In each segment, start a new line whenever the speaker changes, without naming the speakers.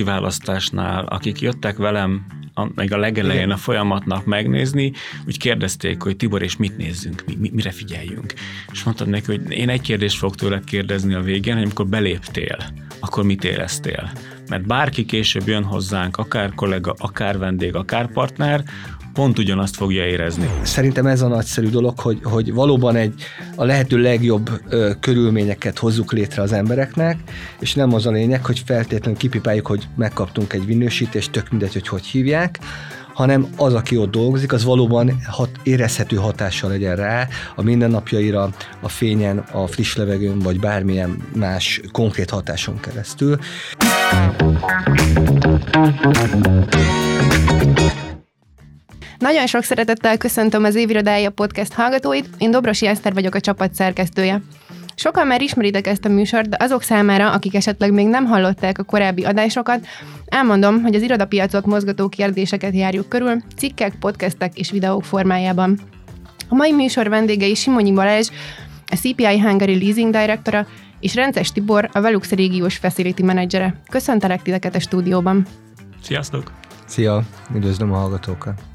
kiválasztásnál, akik jöttek velem a, meg a legelején a folyamatnak megnézni, úgy kérdezték, hogy Tibor, és mit nézzünk, mi, mi, mire figyeljünk. És mondtam neki, hogy én egy kérdést fogok tőled kérdezni a végén, hogy amikor beléptél, akkor mit éreztél? Mert bárki később jön hozzánk, akár kollega, akár vendég, akár partner, pont ugyanazt fogja érezni.
Szerintem ez a nagyszerű dolog, hogy, hogy valóban egy a lehető legjobb ö, körülményeket hozzuk létre az embereknek, és nem az a lényeg, hogy feltétlenül kipipáljuk, hogy megkaptunk egy minősítést, tök mindegy, hogy hogy hívják, hanem az, aki ott dolgozik, az valóban hat, érezhető hatással legyen rá a mindennapjaira, a fényen, a friss levegőn, vagy bármilyen más konkrét hatáson keresztül.
Nagyon sok szeretettel köszöntöm az Évirodája podcast hallgatóit, én Dobrosi Eszter vagyok a csapat szerkesztője. Sokan már ismeritek ezt a műsort, de azok számára, akik esetleg még nem hallották a korábbi adásokat, elmondom, hogy az irodapiacot mozgató kérdéseket járjuk körül, cikkek, podcastek és videók formájában. A mai műsor vendégei Simonyi Balázs, a CPI Hungary Leasing Directora, és Rences Tibor, a Velux régiós Facility Managere. Köszöntelek titeket a stúdióban.
Sziasztok!
Szia, üdvözlöm a hallgatókat!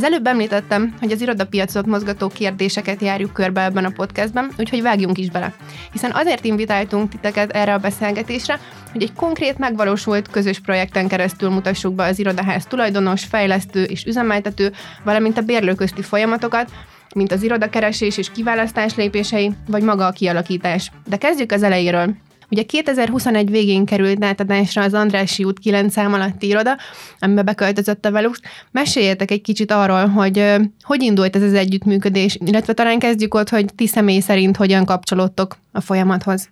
Az előbb említettem, hogy az irodapiacot mozgató kérdéseket járjuk körbe ebben a podcastben, úgyhogy vágjunk is bele. Hiszen azért invitáltunk titeket erre a beszélgetésre, hogy egy konkrét megvalósult közös projekten keresztül mutassuk be az irodaház tulajdonos, fejlesztő és üzemeltető, valamint a bérlőközti folyamatokat, mint az irodakeresés és kiválasztás lépései, vagy maga a kialakítás. De kezdjük az elejéről. Ugye 2021 végén került átadásra az Andrássy út 9 szám alatti iroda, amiben beköltözött a Velux. Meséljetek egy kicsit arról, hogy hogy indult ez az együttműködés, illetve talán kezdjük ott, hogy ti személy szerint hogyan kapcsolódtok a folyamathoz.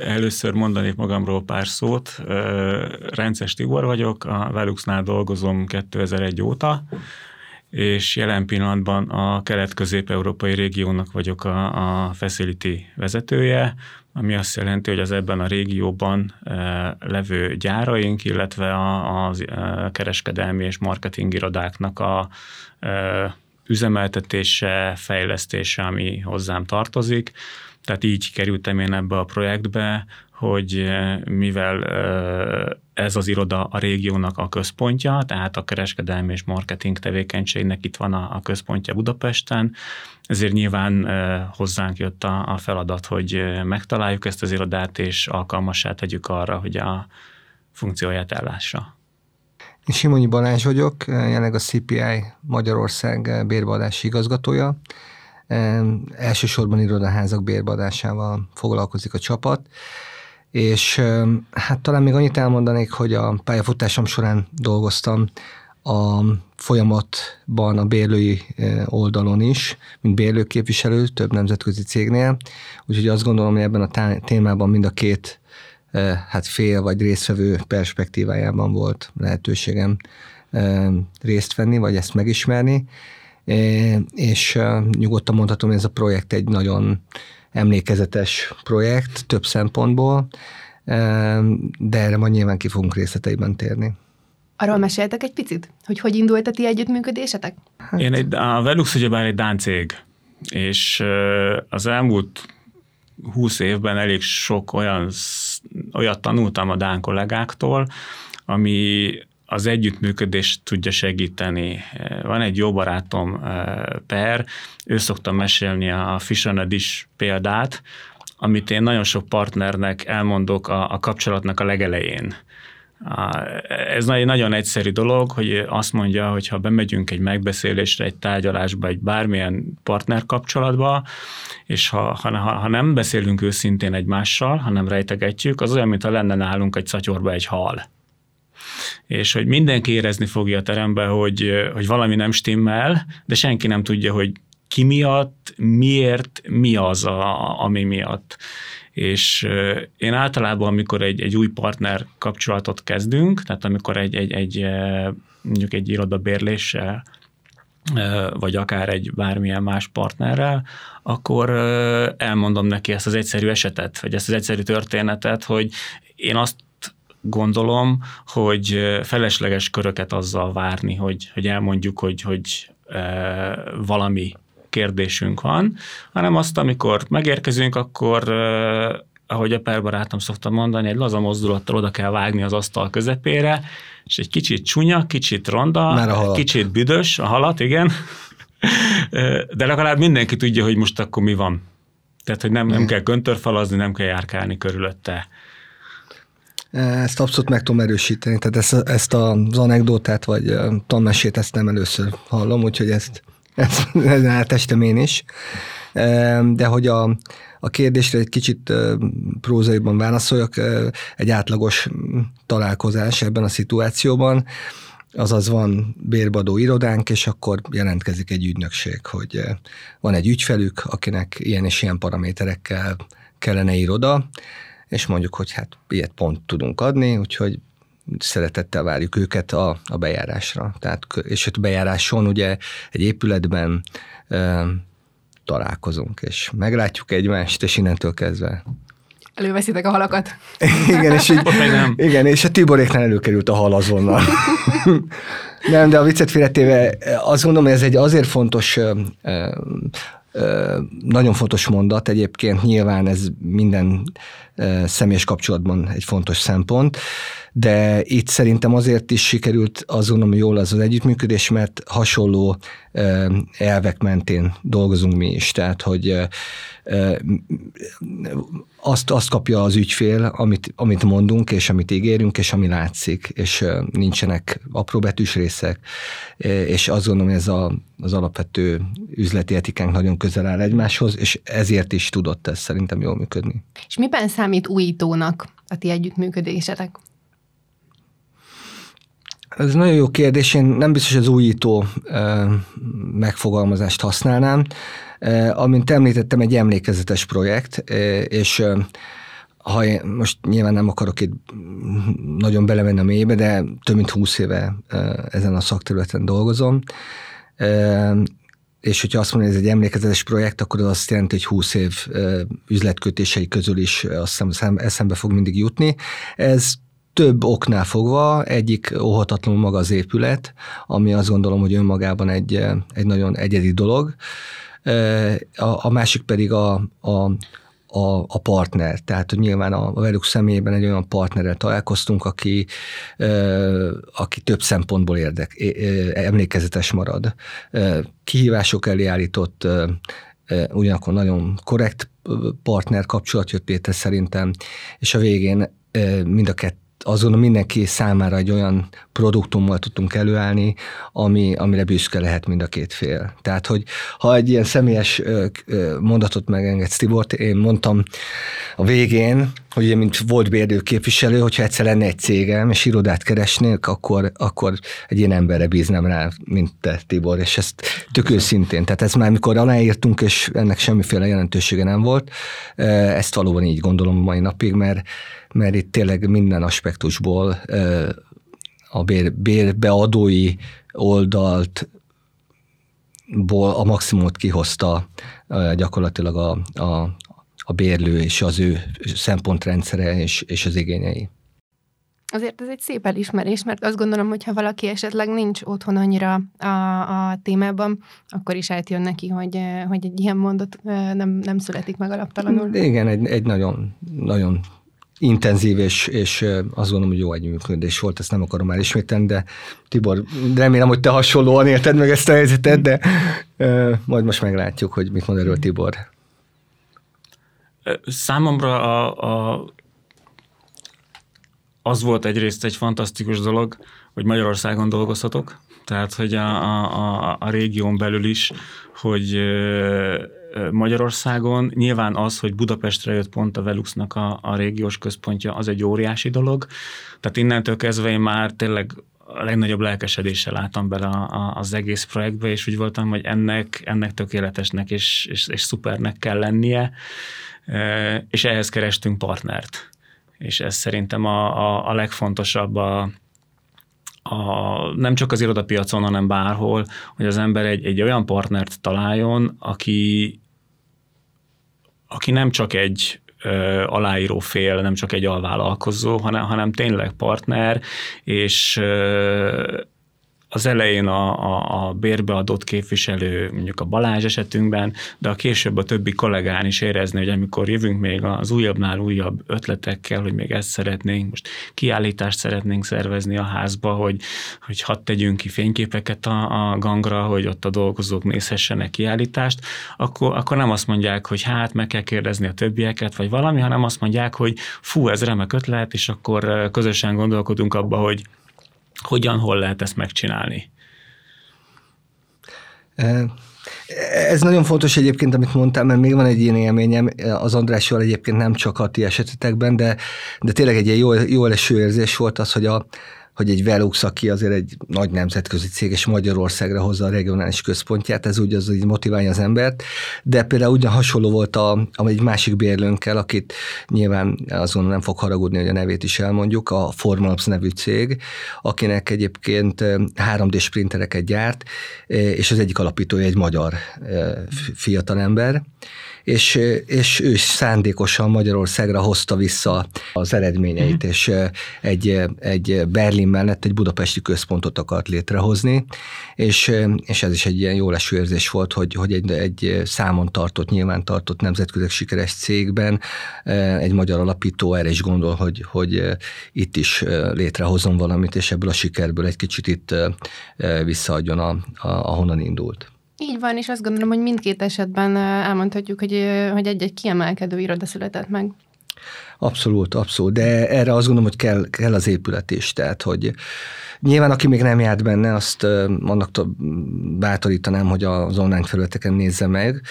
Először mondanék magamról pár szót. Rences Tibor vagyok, a Veluxnál dolgozom 2001 óta, és jelen pillanatban a kelet-közép-európai régiónak vagyok a, a facility vezetője, ami azt jelenti, hogy az ebben a régióban e, levő gyáraink, illetve a, a e, kereskedelmi és marketing irodáknak a e, üzemeltetése, fejlesztése, ami hozzám tartozik. Tehát így kerültem én ebbe a projektbe, hogy eh, mivel eh, ez az iroda a régiónak a központja, tehát a kereskedelmi és marketing tevékenységnek itt van a, központja Budapesten, ezért nyilván hozzánk jött a, feladat, hogy megtaláljuk ezt az irodát, és alkalmassá tegyük arra, hogy a funkcióját ellássa.
Simonyi Balázs vagyok, jelenleg a CPI Magyarország bérbeadási igazgatója. Elsősorban irodaházak bérbeadásával foglalkozik a csapat és hát talán még annyit elmondanék, hogy a pályafutásom során dolgoztam a folyamatban a bérlői oldalon is, mint bérlőképviselő több nemzetközi cégnél, úgyhogy azt gondolom, hogy ebben a témában mind a két hát fél vagy résztvevő perspektívájában volt lehetőségem részt venni, vagy ezt megismerni, és nyugodtan mondhatom, hogy ez a projekt egy nagyon emlékezetes projekt több szempontból, de erre majd nyilván ki fogunk részleteiben térni.
Arról meséltek egy picit, hogy hogy indult a ti együttműködésetek?
Hát. Én egy, a Velux ugyebár egy Dán cég, és az elmúlt húsz évben elég sok olyan, olyat tanultam a Dán kollégáktól, ami az együttműködést tudja segíteni. Van egy jó barátom, eh, Per, ő szokta mesélni a Fish on a Dish példát, amit én nagyon sok partnernek elmondok a, a kapcsolatnak a legelején. Ez egy nagyon egyszerű dolog, hogy azt mondja, hogy ha bemegyünk egy megbeszélésre, egy tárgyalásba, egy bármilyen partner kapcsolatba, és ha, ha, ha nem beszélünk őszintén egymással, hanem rejtegetjük, az olyan, mintha lenne nálunk egy szatyorba egy hal és hogy mindenki érezni fogja a terembe, hogy, hogy valami nem stimmel, de senki nem tudja, hogy ki miatt, miért, mi az, a, ami miatt. És én általában, amikor egy, egy új partner kapcsolatot kezdünk, tehát amikor egy, egy, egy mondjuk egy irodabérléssel vagy akár egy bármilyen más partnerrel, akkor elmondom neki ezt az egyszerű esetet, vagy ezt az egyszerű történetet, hogy én azt gondolom, hogy felesleges köröket azzal várni, hogy, hogy elmondjuk, hogy, hogy valami kérdésünk van, hanem azt, amikor megérkezünk, akkor ahogy a perbarátom szokta mondani, egy laza mozdulattal oda kell vágni az asztal közepére, és egy kicsit csúnya, kicsit ronda, kicsit büdös, a halat, igen, de legalább mindenki tudja, hogy most akkor mi van. Tehát, hogy nem, nem kell göntörfalazni, nem kell járkálni körülötte.
Ezt abszolút meg tudom erősíteni, tehát ezt, ezt az anekdotát vagy tanmesét ezt nem először hallom, úgyhogy ezt, ezt, ezt átestem én is. De hogy a, a kérdésre egy kicsit prózaiban válaszoljak, egy átlagos találkozás ebben a szituációban, azaz van bérbadó irodánk, és akkor jelentkezik egy ügynökség, hogy van egy ügyfelük, akinek ilyen és ilyen paraméterekkel kellene iroda, és mondjuk, hogy hát ilyet pont tudunk adni, úgyhogy szeretettel várjuk őket a, a bejárásra. Tehát, és ott bejáráson ugye egy épületben e, találkozunk, és meglátjuk egymást, és innentől kezdve.
Előveszitek a halakat.
Igen, és így,
nem.
igen, és a Tiboréknál előkerült a hal azonnal. Nem, de a viccet félretéve azt gondolom, hogy ez egy azért fontos, ö, ö, ö, nagyon fontos mondat egyébként, nyilván ez minden személyes kapcsolatban egy fontos szempont, de itt szerintem azért is sikerült azt gondolom jól az az együttműködés, mert hasonló elvek mentén dolgozunk mi is, tehát hogy azt, azt kapja az ügyfél, amit, amit mondunk, és amit ígérünk, és ami látszik, és nincsenek apróbetűs részek, és azt gondolom, hogy ez a, az alapvető üzleti etikánk nagyon közel áll egymáshoz, és ezért is tudott ez szerintem jól működni.
És miben számít újítónak a ti együttműködésetek?
Ez nagyon jó kérdés, én nem biztos az újító ö, megfogalmazást használnám. Amint említettem, egy emlékezetes projekt, és ha én, most nyilván nem akarok itt nagyon belemenni a mélybe, de több mint húsz éve ezen a szakterületen dolgozom. És hogyha azt mondom, hogy ez egy emlékezetes projekt, akkor az azt jelenti, hogy 20 év üzletkötései közül is azt hiszem szem- eszembe fog mindig jutni. Ez több oknál fogva, egyik óhatatlanul maga az épület, ami azt gondolom, hogy önmagában egy, egy nagyon egyedi dolog. A, a másik pedig a, a, a, a partner. Tehát, hogy nyilván a velük személyében egy olyan partnerrel találkoztunk, aki, aki több szempontból érdek, emlékezetes marad. Kihívások elé állított, ugyanakkor nagyon korrekt partner kapcsolat jött létre szerintem, és a végén mind a kettő azon mindenki számára egy olyan produktummal tudtunk előállni, ami, amire büszke lehet mind a két fél. Tehát, hogy ha egy ilyen személyes mondatot megengedsz, Tibor, én mondtam a végén, hogy ugye, mint volt bérlő képviselő, hogyha egyszer lenne egy cégem, és irodát keresnék, akkor, akkor egy ilyen emberre bíznám rá, mint te, Tibor, és ezt tök őszintén. Tehát ez már mikor aláírtunk, és ennek semmiféle jelentősége nem volt, ezt valóban így gondolom mai napig, mert, mert itt tényleg minden aspektusból a bér, bérbeadói oldalt ból a maximumot kihozta gyakorlatilag a, a, a bérlő és az ő szempontrendszere és, és az igényei.
Azért ez egy szép elismerés, mert azt gondolom, hogy ha valaki esetleg nincs otthon annyira a, a témában, akkor is átjön neki, hogy, hogy egy ilyen mondat nem, nem születik meg alaptalanul.
Igen, egy, egy nagyon, nagyon intenzív és, és azt gondolom, hogy jó együttműködés volt, ezt nem akarom már ismételni, de Tibor, remélem, hogy te hasonlóan élted meg ezt a helyzetet, de ö, majd most meglátjuk, hogy mit mond erről Tibor.
Számomra a, a, az volt egyrészt egy fantasztikus dolog, hogy Magyarországon dolgozhatok, tehát hogy a, a, a, régión belül is, hogy Magyarországon nyilván az, hogy Budapestre jött pont a Veluxnak a, a régiós központja, az egy óriási dolog. Tehát innentől kezdve én már tényleg a legnagyobb lelkesedéssel láttam bele a, a, az egész projektbe, és úgy voltam, hogy ennek, ennek tökéletesnek és, és, és szupernek kell lennie, és ehhez kerestünk partnert. És ez szerintem a, a, a legfontosabb a, a, nem csak az irodapiacon, hanem bárhol, hogy az ember egy, egy olyan partnert találjon, aki, aki nem csak egy ö, aláíró fél, nem csak egy alvállalkozó, hanem, hanem tényleg partner, és ö, az elején a, a, a bérbeadott képviselő, mondjuk a Balázs esetünkben, de a később a többi kollégán is érezni, hogy amikor jövünk még az újabbnál újabb ötletekkel, hogy még ezt szeretnénk, most kiállítást szeretnénk szervezni a házba, hogy, hogy hadd tegyünk ki fényképeket a, a gangra, hogy ott a dolgozók nézhessenek kiállítást, akkor, akkor nem azt mondják, hogy hát meg kell kérdezni a többieket, vagy valami, hanem azt mondják, hogy fú, ez remek ötlet, és akkor közösen gondolkodunk abba, hogy hogyan, hol lehet ezt megcsinálni?
Ez nagyon fontos egyébként, amit mondtam, mert még van egy ilyen élményem az Andrással egyébként nem csak a ti esetetekben, de, de tényleg egy ilyen jó, jó eső érzés volt az, hogy a, hogy egy Velux, aki azért egy nagy nemzetközi cég, és Magyarországra hozza a regionális központját, ez úgy az, hogy motiválja az embert, de például ugyan hasonló volt a, a egy másik bérlőnkkel, akit nyilván azon nem fog haragudni, hogy a nevét is elmondjuk, a Formalaps nevű cég, akinek egyébként 3D sprintereket gyárt, és az egyik alapítója egy magyar fiatalember, és, és ő szándékosan Magyarországra hozta vissza az eredményeit, mm. és egy, egy Berlin mellett egy budapesti központot akart létrehozni, és, és ez is egy ilyen jó leső érzés volt, hogy, hogy egy, egy számon tartott, nyilván tartott nemzetközi sikeres cégben egy magyar alapító erre is gondol, hogy, hogy itt is létrehozom valamit, és ebből a sikerből egy kicsit itt visszaadjon, a, a, ahonnan indult.
Így van, és azt gondolom, hogy mindkét esetben elmondhatjuk, hogy, hogy egy-egy kiemelkedő iroda született meg.
Abszolút, abszolút, de erre azt gondolom, hogy kell, kell az épület is, tehát hogy nyilván aki még nem járt benne, azt annak bátorítanám, hogy az online felületeken nézze meg.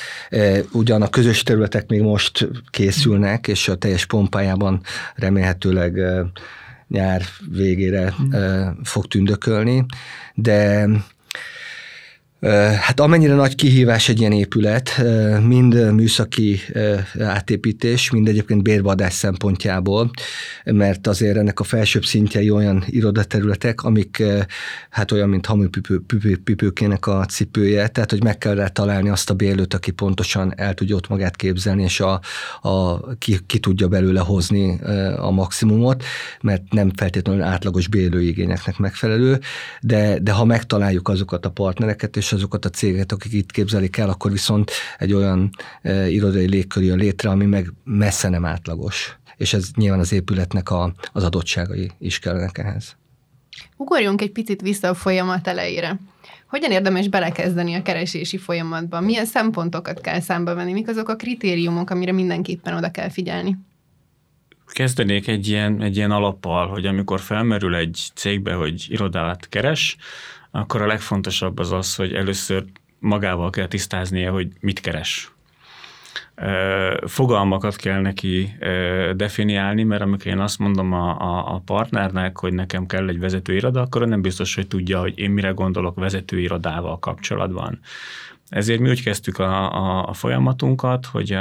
Ugyan a közös területek még most készülnek, és a teljes pompájában remélhetőleg nyár végére fog tündökölni, de Hát amennyire nagy kihívás egy ilyen épület, mind műszaki átépítés, mind egyébként bérbadás szempontjából, mert azért ennek a felsőbb szintjei olyan irodaterületek, amik hát olyan, mint hamupipőkének a cipője, tehát hogy meg kell rá találni azt a bérlőt, aki pontosan el tudja ott magát képzelni, és a, a, ki, ki tudja belőle hozni a maximumot, mert nem feltétlenül átlagos bérlőigényeknek megfelelő, de, de ha megtaláljuk azokat a partnereket, és azokat a cégeket, akik itt képzelik el, akkor viszont egy olyan e, irodai légkör jön létre, ami meg messze nem átlagos. És ez nyilván az épületnek a, az adottságai is kellenek ehhez.
Ugorjunk egy picit vissza a folyamat elejére. Hogyan érdemes belekezdeni a keresési folyamatban? Milyen szempontokat kell számba venni? Mik azok a kritériumok, amire mindenképpen oda kell figyelni?
Kezdenék egy ilyen, egy ilyen alappal, hogy amikor felmerül egy cégbe, hogy irodát keres, akkor a legfontosabb az az, hogy először magával kell tisztáznia, hogy mit keres. Fogalmakat kell neki definiálni, mert amikor én azt mondom a, a, a partnernek, hogy nekem kell egy vezetőiroda, akkor nem biztos, hogy tudja, hogy én mire gondolok vezetőirodával kapcsolatban. Ezért mi úgy kezdtük a, a, a folyamatunkat, hogy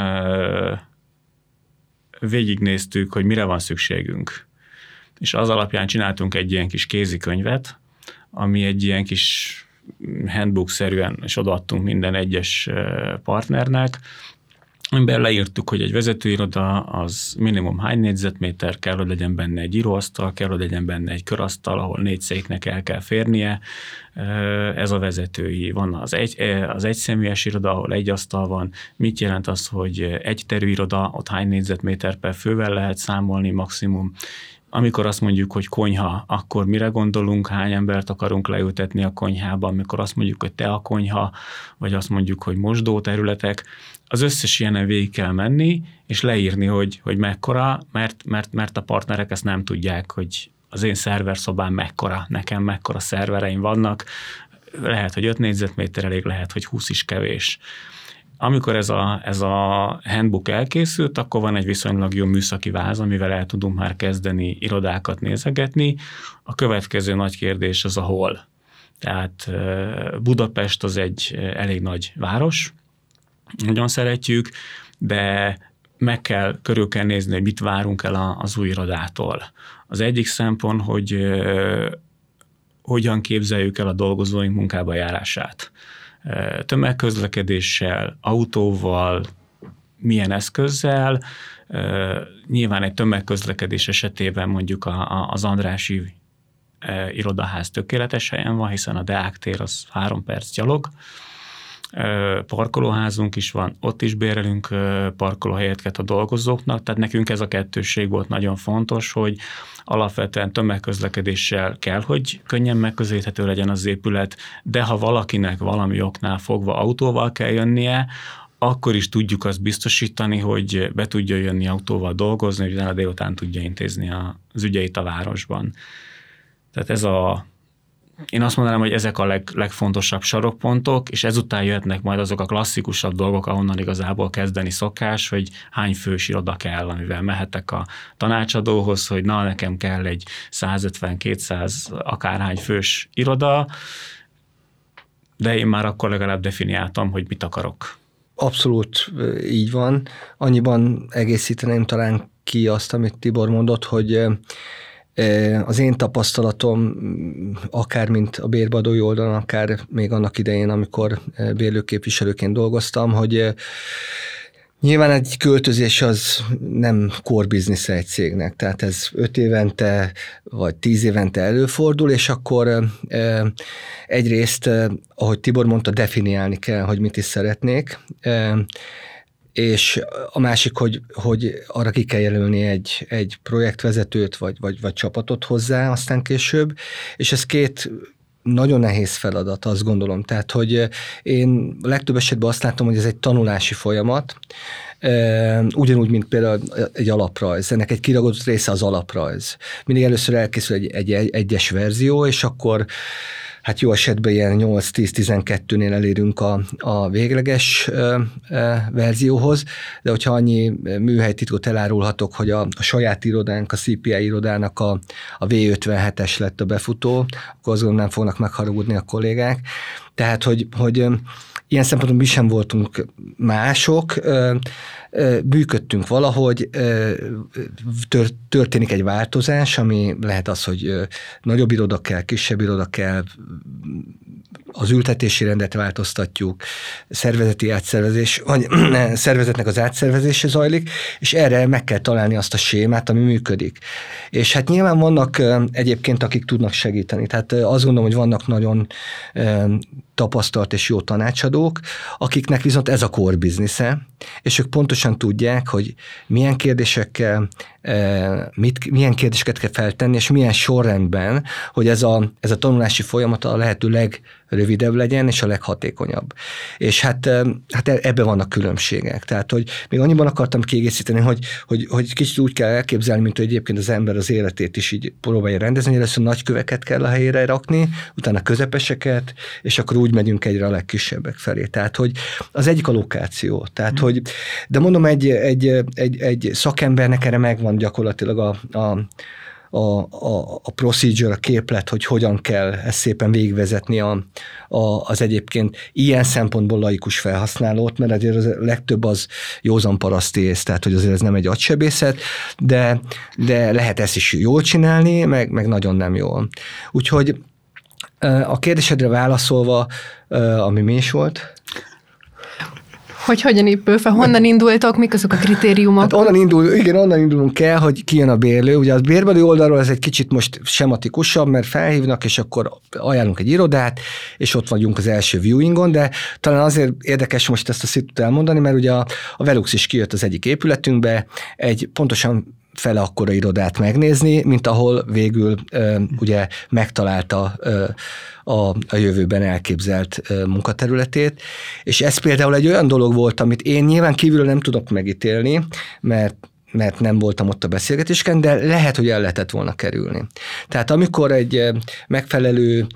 végignéztük, hogy mire van szükségünk. És az alapján csináltunk egy ilyen kis kézikönyvet, ami egy ilyen kis handbook-szerűen, és odaadtunk minden egyes partnernek, amiben leírtuk, hogy egy vezetőiroda az minimum hány négyzetméter, kell, hogy legyen benne egy íróasztal, kell, hogy legyen benne egy körasztal, ahol négy széknek el kell férnie. Ez a vezetői. Van az egy, az egyszemélyes iroda, ahol egy asztal van. Mit jelent az, hogy egy terüiroda, ott hány négyzetméter per fővel lehet számolni maximum, amikor azt mondjuk, hogy konyha, akkor mire gondolunk, hány embert akarunk leültetni a konyhába, amikor azt mondjuk, hogy te a konyha, vagy azt mondjuk, hogy mosdó területek, az összes ilyenen végig kell menni, és leírni, hogy, hogy mekkora, mert, mert, mert a partnerek ezt nem tudják, hogy az én szerverszobám mekkora, nekem mekkora szervereim vannak, lehet, hogy 5 négyzetméter elég, lehet, hogy 20 is kevés. Amikor ez a, ez a handbook elkészült, akkor van egy viszonylag jó műszaki váz, amivel el tudunk már kezdeni irodákat nézegetni. A következő nagy kérdés az a hol. Tehát Budapest az egy elég nagy város, nagyon szeretjük, de meg kell, körül kell nézni, hogy mit várunk el az új irodától. Az egyik szempont, hogy hogyan képzeljük el a dolgozóink munkába járását tömegközlekedéssel, autóval, milyen eszközzel. Nyilván egy tömegközlekedés esetében mondjuk az Andrási irodaház tökéletes helyen van, hiszen a Deák tér az három perc gyalog, parkolóházunk is van, ott is bérelünk parkolóhelyeket a dolgozóknak, tehát nekünk ez a kettőség volt nagyon fontos, hogy alapvetően tömegközlekedéssel kell, hogy könnyen megközelíthető legyen az épület, de ha valakinek valami oknál fogva autóval kell jönnie, akkor is tudjuk azt biztosítani, hogy be tudja jönni autóval dolgozni, hogy utána délután tudja intézni az ügyeit a városban. Tehát ez a én azt mondanám, hogy ezek a leg, legfontosabb sarokpontok, és ezután jöhetnek majd azok a klasszikusabb dolgok, ahonnan igazából kezdeni szokás, hogy hány fős iroda kell, amivel mehetek a tanácsadóhoz, hogy na, nekem kell egy 150-200 akárhány fős iroda, de én már akkor legalább definiáltam, hogy mit akarok.
Abszolút így van. Annyiban egészíteném talán ki azt, amit Tibor mondott, hogy az én tapasztalatom, akár mint a bérbadói oldalon, akár még annak idején, amikor bérlőképviselőként dolgoztam, hogy Nyilván egy költözés az nem core business egy cégnek, tehát ez öt évente vagy tíz évente előfordul, és akkor egyrészt, ahogy Tibor mondta, definiálni kell, hogy mit is szeretnék, és a másik, hogy, hogy arra ki kell jelölni egy, egy projektvezetőt, vagy, vagy, vagy csapatot hozzá aztán később, és ez két nagyon nehéz feladat, azt gondolom. Tehát, hogy én legtöbb esetben azt látom, hogy ez egy tanulási folyamat, ugyanúgy, mint például egy alaprajz. Ennek egy kiragott része az alaprajz. Mindig először elkészül egy, egy, egy egyes verzió, és akkor hát jó esetben ilyen 8-10-12-nél elérünk a, a végleges ö, ö, verzióhoz, de hogyha annyi műhelytitkot elárulhatok, hogy a, a saját irodánk, a CPI irodának a, a V57-es lett a befutó, akkor azon nem fognak megharagudni a kollégák. Tehát, hogy, hogy ilyen szempontból mi sem voltunk mások, bűködtünk valahogy, történik egy változás, ami lehet az, hogy nagyobb iroda kell, kisebb iroda kell, az ültetési rendet változtatjuk, szervezeti átszervezés, vagy szervezetnek az átszervezése zajlik, és erre meg kell találni azt a sémát, ami működik. És hát nyilván vannak egyébként, akik tudnak segíteni. Tehát azt gondolom, hogy vannak nagyon tapasztalt és jó tanácsadók, akiknek viszont ez a core business és ők pontosan tudják, hogy milyen kérdésekkel, mit, milyen kérdéseket kell feltenni, és milyen sorrendben, hogy ez a, ez a tanulási folyamat a lehető legrövidebb legyen, és a leghatékonyabb. És hát, hát e, ebben vannak különbségek. Tehát, hogy még annyiban akartam kiegészíteni, hogy, hogy, hogy kicsit úgy kell elképzelni, mint hogy egyébként az ember az életét is így próbálja rendezni, először nagy köveket kell a helyére rakni, utána közepeseket, és akkor úgy megyünk egyre a legkisebbek felé. Tehát, hogy az egyik a lokáció. Tehát, hmm. hogy, de mondom, egy, egy, egy, egy szakembernek erre megvan gyakorlatilag a, a a, a, a procedure, a képlet, hogy hogyan kell ezt szépen végvezetni a, a, az egyébként ilyen szempontból laikus felhasználót, mert azért az legtöbb az józan parasztész, tehát hogy azért ez nem egy agysebészet, de, de lehet ezt is jól csinálni, meg, meg nagyon nem jól. Úgyhogy a kérdésedre válaszolva, ami mi is volt?
Hogy hogyan épül fel, honnan indultok, mik azok a kritériumok? Hát
onnan indul, igen, onnan indulunk el, hogy ki jön a bérlő. Ugye a bérbeli oldalról ez egy kicsit most sematikusabb, mert felhívnak, és akkor ajánlunk egy irodát, és ott vagyunk az első viewingon, de talán azért érdekes most ezt a szitut elmondani, mert ugye a, a Velux is kijött az egyik épületünkbe, egy pontosan fele akkora irodát megnézni, mint ahol végül ugye megtalálta a, a jövőben elképzelt munkaterületét. És ez például egy olyan dolog volt, amit én nyilván kívülről nem tudok megítélni, mert mert nem voltam ott a beszélgetésken, de lehet, hogy el lehetett volna kerülni. Tehát amikor egy megfelelő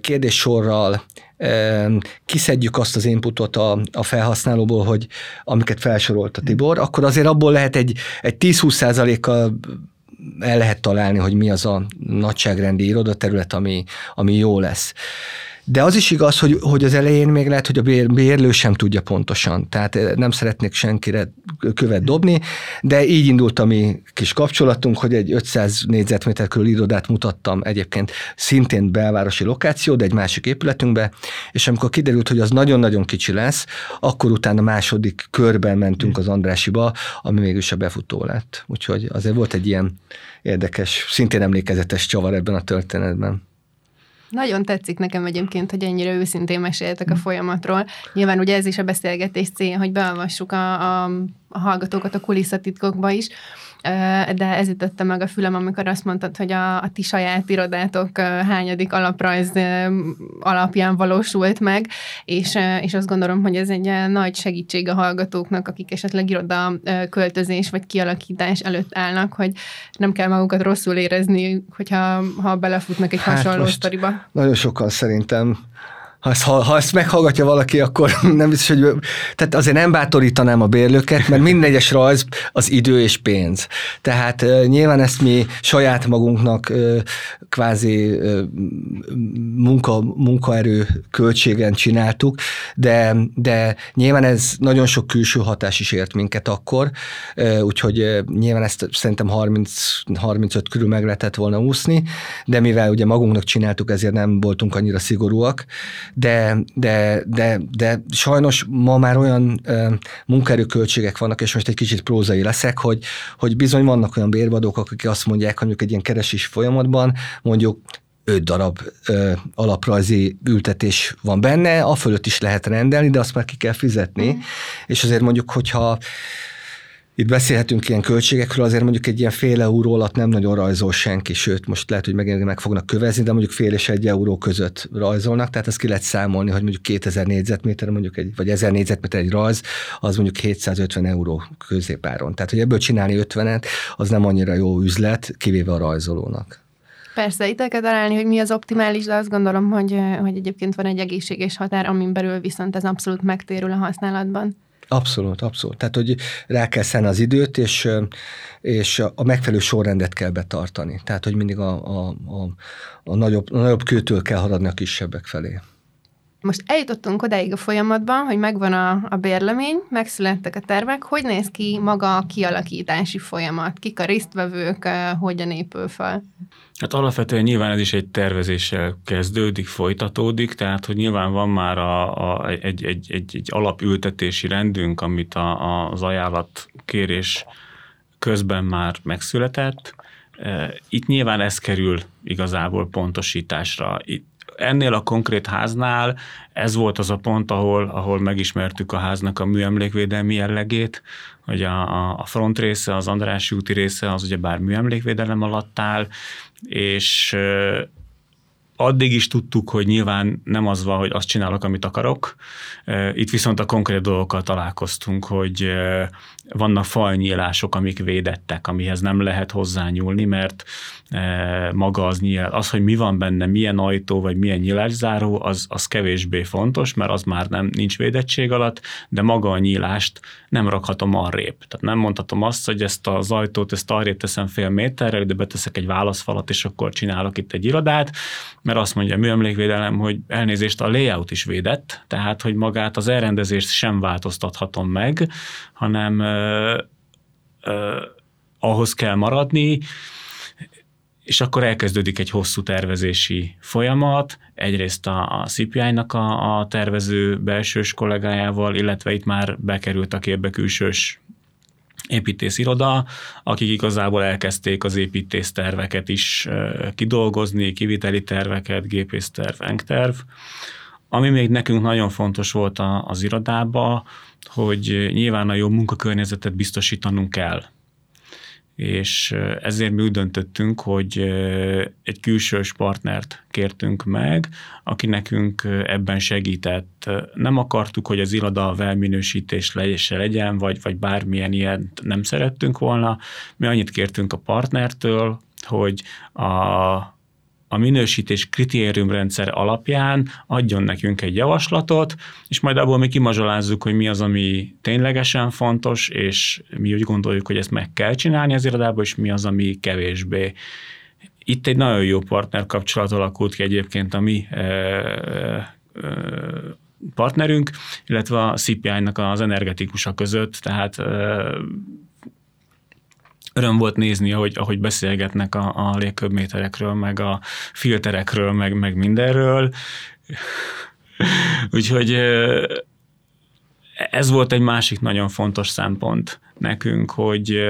kérdéssorral kiszedjük azt az inputot a, a felhasználóból, hogy amiket felsorolt a Tibor, akkor azért abból lehet egy, egy 10-20 százalékkal el lehet találni, hogy mi az a nagyságrendi irodaterület, ami, ami jó lesz. De az is igaz, hogy, hogy az elején még lehet, hogy a bér, bérlő sem tudja pontosan. Tehát eh, nem szeretnék senkire követ dobni, de így indult a mi kis kapcsolatunk, hogy egy 500 négyzetméter körül irodát mutattam egyébként szintén belvárosi lokáció, de egy másik épületünkbe, és amikor kiderült, hogy az nagyon-nagyon kicsi lesz, akkor utána második körben mentünk az Andrásiba, ami mégis a befutó lett. Úgyhogy azért volt egy ilyen érdekes, szintén emlékezetes csavar ebben a történetben.
Nagyon tetszik nekem egyébként, hogy ennyire őszintén meséltek a folyamatról. Nyilván ugye ez is a beszélgetés célja, hogy beolvassuk a, a, a hallgatókat a kulisszatitkokba is, de ez ütötte meg a fülem, amikor azt mondtad, hogy a, a ti saját irodátok hányadik alaprajz alapján valósult meg, és, és azt gondolom, hogy ez egy nagy segítség a hallgatóknak, akik esetleg iroda költözés vagy kialakítás előtt állnak, hogy nem kell magukat rosszul érezni, hogyha ha belefutnak egy hát hasonló sztoriba.
Nagyon sokan szerintem ha ezt, ha, ha ezt meghallgatja valaki, akkor nem biztos, hogy... Tehát azért nem bátorítanám a bérlőket, mert minden egyes rajz az idő és pénz. Tehát uh, nyilván ezt mi saját magunknak uh, kvázi uh, munka, munkaerő költségen csináltuk, de, de nyilván ez nagyon sok külső hatás is ért minket akkor, úgyhogy nyilván ezt szerintem 30, 35 körül meg lehetett volna úszni, de mivel ugye magunknak csináltuk, ezért nem voltunk annyira szigorúak, de, de, de, de sajnos ma már olyan uh, munkaerőköltségek vannak, és most egy kicsit prózai leszek, hogy, hogy bizony vannak olyan bérbadók, akik azt mondják, mondjuk egy ilyen keresés folyamatban mondjuk öt darab ö, alaprajzi ültetés van benne, a fölött is lehet rendelni, de azt már ki kell fizetni, mm. és azért mondjuk, hogyha itt beszélhetünk ilyen költségekről, azért mondjuk egy ilyen fél euró alatt nem nagyon rajzol senki, sőt, most lehet, hogy megint meg fognak kövezni, de mondjuk fél és egy euró között rajzolnak, tehát ezt ki lehet számolni, hogy mondjuk 2000 négyzetméter, mondjuk egy, vagy 1000 négyzetméter egy rajz, az mondjuk 750 euró középáron. Tehát, hogy ebből csinálni 50-et, az nem annyira jó üzlet, kivéve a rajzolónak.
Persze, itt kell találni, hogy mi az optimális, de azt gondolom, hogy, hogy egyébként van egy egészséges határ, amin belül viszont ez abszolút megtérül a használatban.
Abszolút, abszolút. Tehát, hogy rá kell szenni az időt, és, és a megfelelő sorrendet kell betartani. Tehát, hogy mindig a, a, a, a, nagyobb, a nagyobb kőtől kell haladni a kisebbek felé.
Most eljutottunk odáig a folyamatban, hogy megvan a, a bérlemény, megszülettek a tervek. Hogy néz ki maga a kialakítási folyamat? Kik a résztvevők, hogyan épül fel?
Hát alapvetően nyilván ez is egy tervezéssel kezdődik, folytatódik, tehát hogy nyilván van már a, a, egy, egy, egy, egy alapültetési rendünk, amit a, az ajánlat kérés közben már megszületett. Itt nyilván ez kerül igazából pontosításra. Itt ennél a konkrét háznál ez volt az a pont, ahol, ahol megismertük a háznak a műemlékvédelmi jellegét, hogy a, a front része, az Andrássy úti része az ugye bár műemlékvédelem alatt áll, és addig is tudtuk, hogy nyilván nem az van, hogy azt csinálok, amit akarok. Itt viszont a konkrét dolgokkal találkoztunk, hogy vannak falnyílások, amik védettek, amihez nem lehet hozzányúlni, mert maga az nyíl, az, hogy mi van benne, milyen ajtó vagy milyen nyílászáró, az, az kevésbé fontos, mert az már nem nincs védettség alatt, de maga a nyílást nem rakhatom arrébb. Tehát nem mondhatom azt, hogy ezt az ajtót, ezt arrébb teszem fél méterrel, de beteszek egy válaszfalat, és akkor csinálok itt egy irodát, mert azt mondja a műemlékvédelem, hogy elnézést a layout is védett, tehát hogy magát az elrendezést sem változtathatom meg, hanem ö, ahhoz kell maradni, és akkor elkezdődik egy hosszú tervezési folyamat, egyrészt a, a CPI-nak a, a tervező belsős kollégájával, illetve itt már bekerült a képbe külsős építésziroda, akik igazából elkezdték az építész terveket is kidolgozni, kiviteli terveket, gépészterv, engterv. Ami még nekünk nagyon fontos volt az irodába, hogy nyilván a jó munkakörnyezetet biztosítanunk kell és ezért mi úgy döntöttünk, hogy egy külsős partnert kértünk meg, aki nekünk ebben segített. Nem akartuk, hogy az iroda velminősítés legyen, vagy, vagy bármilyen ilyen nem szerettünk volna. Mi annyit kértünk a partnertől, hogy a a minősítés kritériumrendszer alapján adjon nekünk egy javaslatot, és majd abból mi kimazsolázzuk, hogy mi az, ami ténylegesen fontos, és mi úgy gondoljuk, hogy ezt meg kell csinálni az irodában, és mi az, ami kevésbé. itt egy nagyon jó partner kapcsolat alakult ki egyébként a mi partnerünk, illetve a CPI-nak az energetikusa között, tehát öröm volt nézni, ahogy, ahogy beszélgetnek a, a légköbméterekről, meg a filterekről, meg, meg mindenről. Úgyhogy ez volt egy másik nagyon fontos szempont nekünk, hogy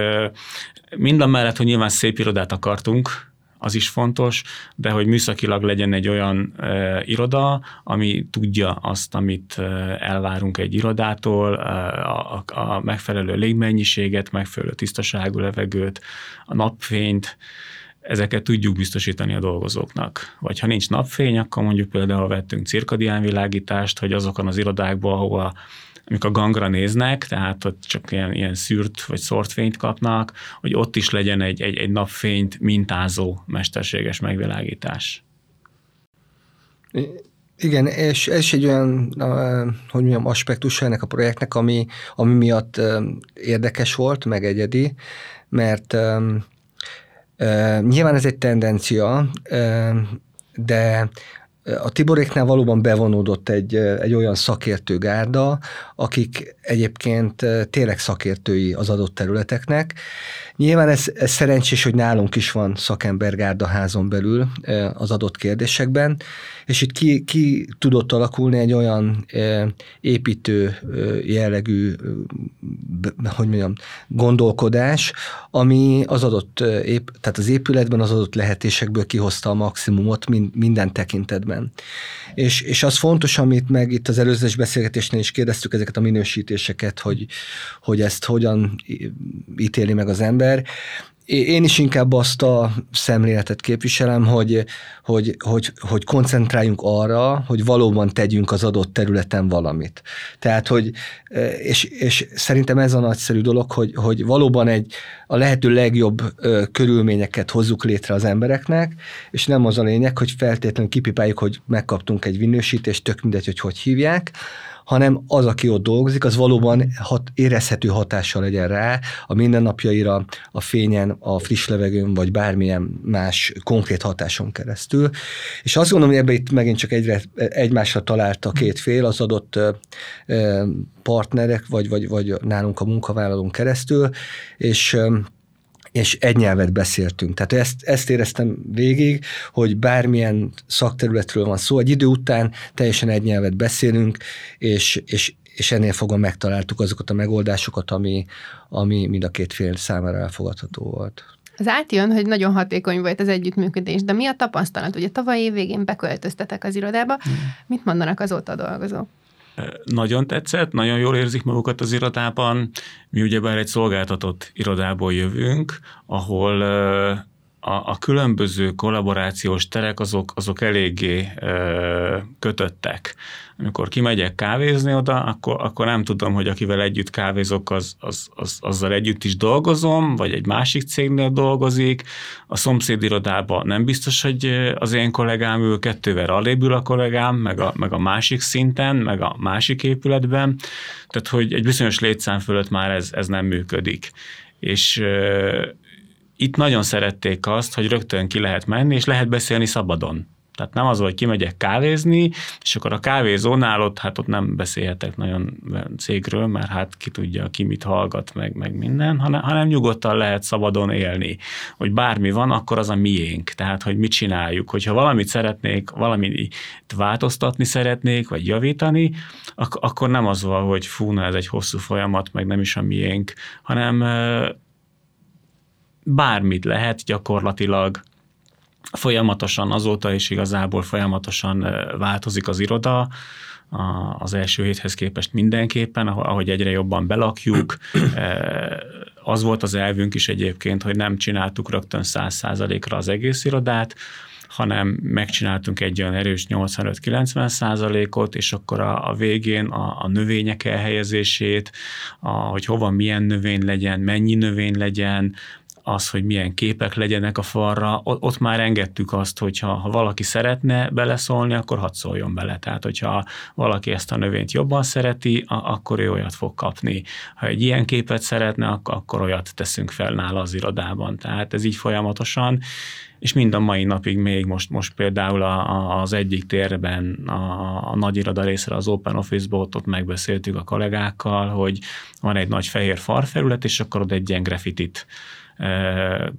mind a mellett, hogy nyilván szép irodát akartunk, az is fontos, de hogy műszakilag legyen egy olyan e, iroda, ami tudja azt, amit elvárunk egy irodától, a, a, a megfelelő légmennyiséget, megfelelő tisztaságú levegőt, a napfényt, ezeket tudjuk biztosítani a dolgozóknak. Vagy ha nincs napfény, akkor mondjuk például vettünk cirkadián világítást, hogy azokon az irodákban, ahol amikor a gangra néznek, tehát ott csak ilyen, ilyen szűrt vagy szort fényt kapnak, hogy ott is legyen egy, egy, egy napfényt mintázó mesterséges megvilágítás.
Igen, és ez is egy olyan, hogy mondjam, aspektus ennek a projektnek, ami, ami miatt érdekes volt, meg egyedi, mert nyilván ez egy tendencia, de a Tiboréknál valóban bevonódott egy, egy olyan szakértő gárda, akik egyébként tényleg szakértői az adott területeknek. Nyilván ez, ez szerencsés, hogy nálunk is van szakembergárda házon belül az adott kérdésekben, és itt ki, ki tudott alakulni egy olyan építő jellegű, hogy mondjam, gondolkodás, ami az adott, tehát az épületben az adott lehetőségekből kihozta a maximumot minden tekintetben. És, és az fontos, amit meg itt az előzős beszélgetésnél is kérdeztük ezeket a minősítéseket, hogy, hogy ezt hogyan ítéli meg az ember én is inkább azt a szemléletet képviselem, hogy, hogy, hogy, hogy koncentráljunk arra, hogy valóban tegyünk az adott területen valamit. Tehát, hogy, és, és szerintem ez a nagyszerű dolog, hogy, hogy valóban egy a lehető legjobb ö, körülményeket hozzuk létre az embereknek, és nem az a lényeg, hogy feltétlenül kipipáljuk, hogy megkaptunk egy minősítést, tök mindegy, hogy hogy hívják, hanem az, aki ott dolgozik, az valóban hat, érezhető hatással legyen rá a mindennapjaira, a fényen, a friss levegőn, vagy bármilyen más konkrét hatáson keresztül. És azt gondolom, hogy ebbe itt megint csak egyre, egymásra talált a két fél, az adott partnerek, vagy, vagy, vagy nálunk a munkavállalón keresztül, és és egy nyelvet beszéltünk. Tehát ezt, ezt éreztem végig, hogy bármilyen szakterületről van szó, egy idő után teljesen egy nyelvet beszélünk, és, és, és ennél fogva megtaláltuk azokat a megoldásokat, ami, ami mind a két fél számára elfogadható volt.
Az átjön, hogy nagyon hatékony volt az együttműködés, de mi a tapasztalat? Ugye tavaly év végén beköltöztetek az irodába, hmm. mit mondanak azóta a dolgozók?
Nagyon tetszett, nagyon jól érzik magukat az irodában. Mi ugyebár egy szolgáltatott irodából jövünk, ahol a, a különböző kollaborációs terek azok, azok eléggé ö, kötöttek. Amikor kimegyek kávézni oda, akkor, akkor nem tudom, hogy akivel együtt kávézok, az, az, az, azzal együtt is dolgozom, vagy egy másik cégnél dolgozik. A szomszéd irodában nem biztos, hogy az én kollégám ül, kettővel alébül a kollégám, meg a, meg a másik szinten, meg a másik épületben. Tehát, hogy egy bizonyos létszám fölött már ez, ez nem működik. És itt nagyon szerették azt, hogy rögtön ki lehet menni, és lehet beszélni szabadon. Tehát nem az, hogy kimegyek kávézni, és akkor a kávézónál ott, hát ott nem beszélhetek nagyon cégről, mert hát ki tudja, ki mit hallgat meg, meg minden, hanem, hanem nyugodtan lehet szabadon élni. Hogy bármi van, akkor az a miénk. Tehát, hogy mit csináljuk. Hogyha valamit szeretnék, valamit változtatni szeretnék, vagy javítani, ak- akkor nem az van, hogy fú, na ez egy hosszú folyamat, meg nem is a miénk, hanem bármit lehet gyakorlatilag, folyamatosan azóta is igazából folyamatosan változik az iroda, az első héthez képest mindenképpen, ahogy egyre jobban belakjuk. Az volt az elvünk is egyébként, hogy nem csináltuk rögtön száz százalékra az egész irodát, hanem megcsináltunk egy olyan erős 85-90 százalékot, és akkor a, a végén a, a növények elhelyezését, a, hogy hova milyen növény legyen, mennyi növény legyen, az, hogy milyen képek legyenek a falra, ott már engedtük azt, hogy ha, valaki szeretne beleszólni, akkor hadd szóljon bele. Tehát, hogyha valaki ezt a növényt jobban szereti, akkor ő olyat fog kapni. Ha egy ilyen képet szeretne, akkor olyat teszünk fel nála az irodában. Tehát ez így folyamatosan, és mind a mai napig még most, most például a, a, az egyik térben a, a nagy iroda részre az Open Office-ból ott megbeszéltük a kollégákkal, hogy van egy nagy fehér farfelület, és akkor ott egy ilyen graffitit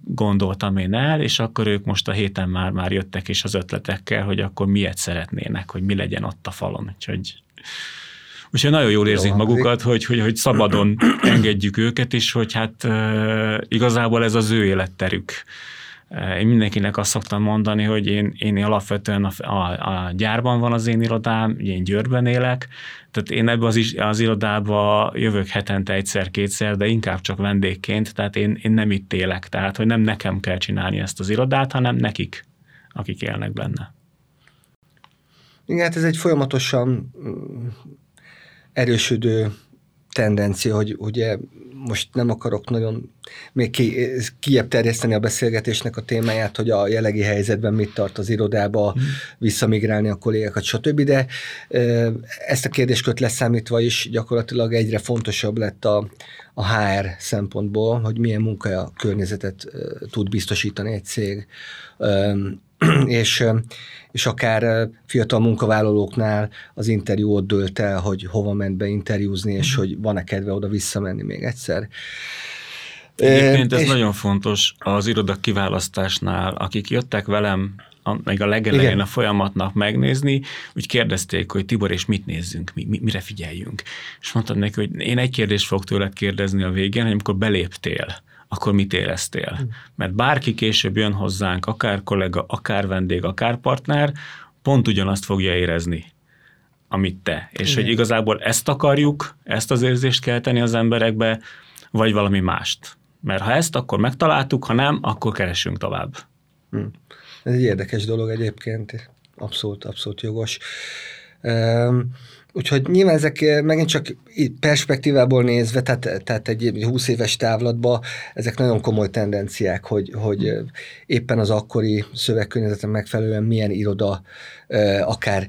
gondoltam én el, és akkor ők most a héten már, már jöttek is az ötletekkel, hogy akkor miért szeretnének, hogy mi legyen ott a falon. Úgyhogy, úgyhogy nagyon jól érzik magukat, hogy, hogy, hogy szabadon engedjük őket, és hogy hát igazából ez az ő életterük. Én mindenkinek azt szoktam mondani, hogy én, én alapvetően a, a, a gyárban van az én irodám, én Győrben élek, tehát én ebbe az, az irodába jövök hetente egyszer-kétszer, de inkább csak vendégként, tehát én, én nem itt élek, tehát hogy nem nekem kell csinálni ezt az irodát, hanem nekik, akik élnek benne.
Igen, hát ez egy folyamatosan mm, erősödő tendencia, hogy ugye most nem akarok nagyon még ki, kiebb terjeszteni a beszélgetésnek a témáját, hogy a jelenlegi helyzetben mit tart az irodába, hmm. visszamigrálni a kollégákat, stb. De ezt a kérdéskört leszámítva is gyakorlatilag egyre fontosabb lett a, a HR szempontból, hogy milyen munka környezetet tud biztosítani egy cég és, és akár fiatal munkavállalóknál az interjú ott dőlt el, hogy hova ment be interjúzni, és mhm. hogy van-e kedve oda visszamenni még egyszer.
Egyébként ez és... nagyon fontos az irodak kiválasztásnál, akik jöttek velem a, meg a legelején Igen. a folyamatnak megnézni, úgy kérdezték, hogy Tibor, és mit nézzünk, mi, mi, mire figyeljünk. És mondtam neki, hogy én egy kérdést fog tőled kérdezni a végén, hogy amikor beléptél, akkor mit éreztél? Hm. Mert bárki később jön hozzánk, akár kollega, akár vendég, akár partner, pont ugyanazt fogja érezni, amit te. És Igen. hogy igazából ezt akarjuk, ezt az érzést kell tenni az emberekbe, vagy valami mást. Mert ha ezt, akkor megtaláltuk, ha nem, akkor keresünk tovább.
Hm. Ez egy érdekes dolog egyébként, abszolút, abszolút jogos. Úgyhogy nyilván ezek eh, megint csak perspektívából nézve, tehát, tehát egy 20 éves távlatban ezek nagyon komoly tendenciák, hogy, hogy eh, éppen az akkori szövegkörnyezeten megfelelően milyen iroda, eh, akár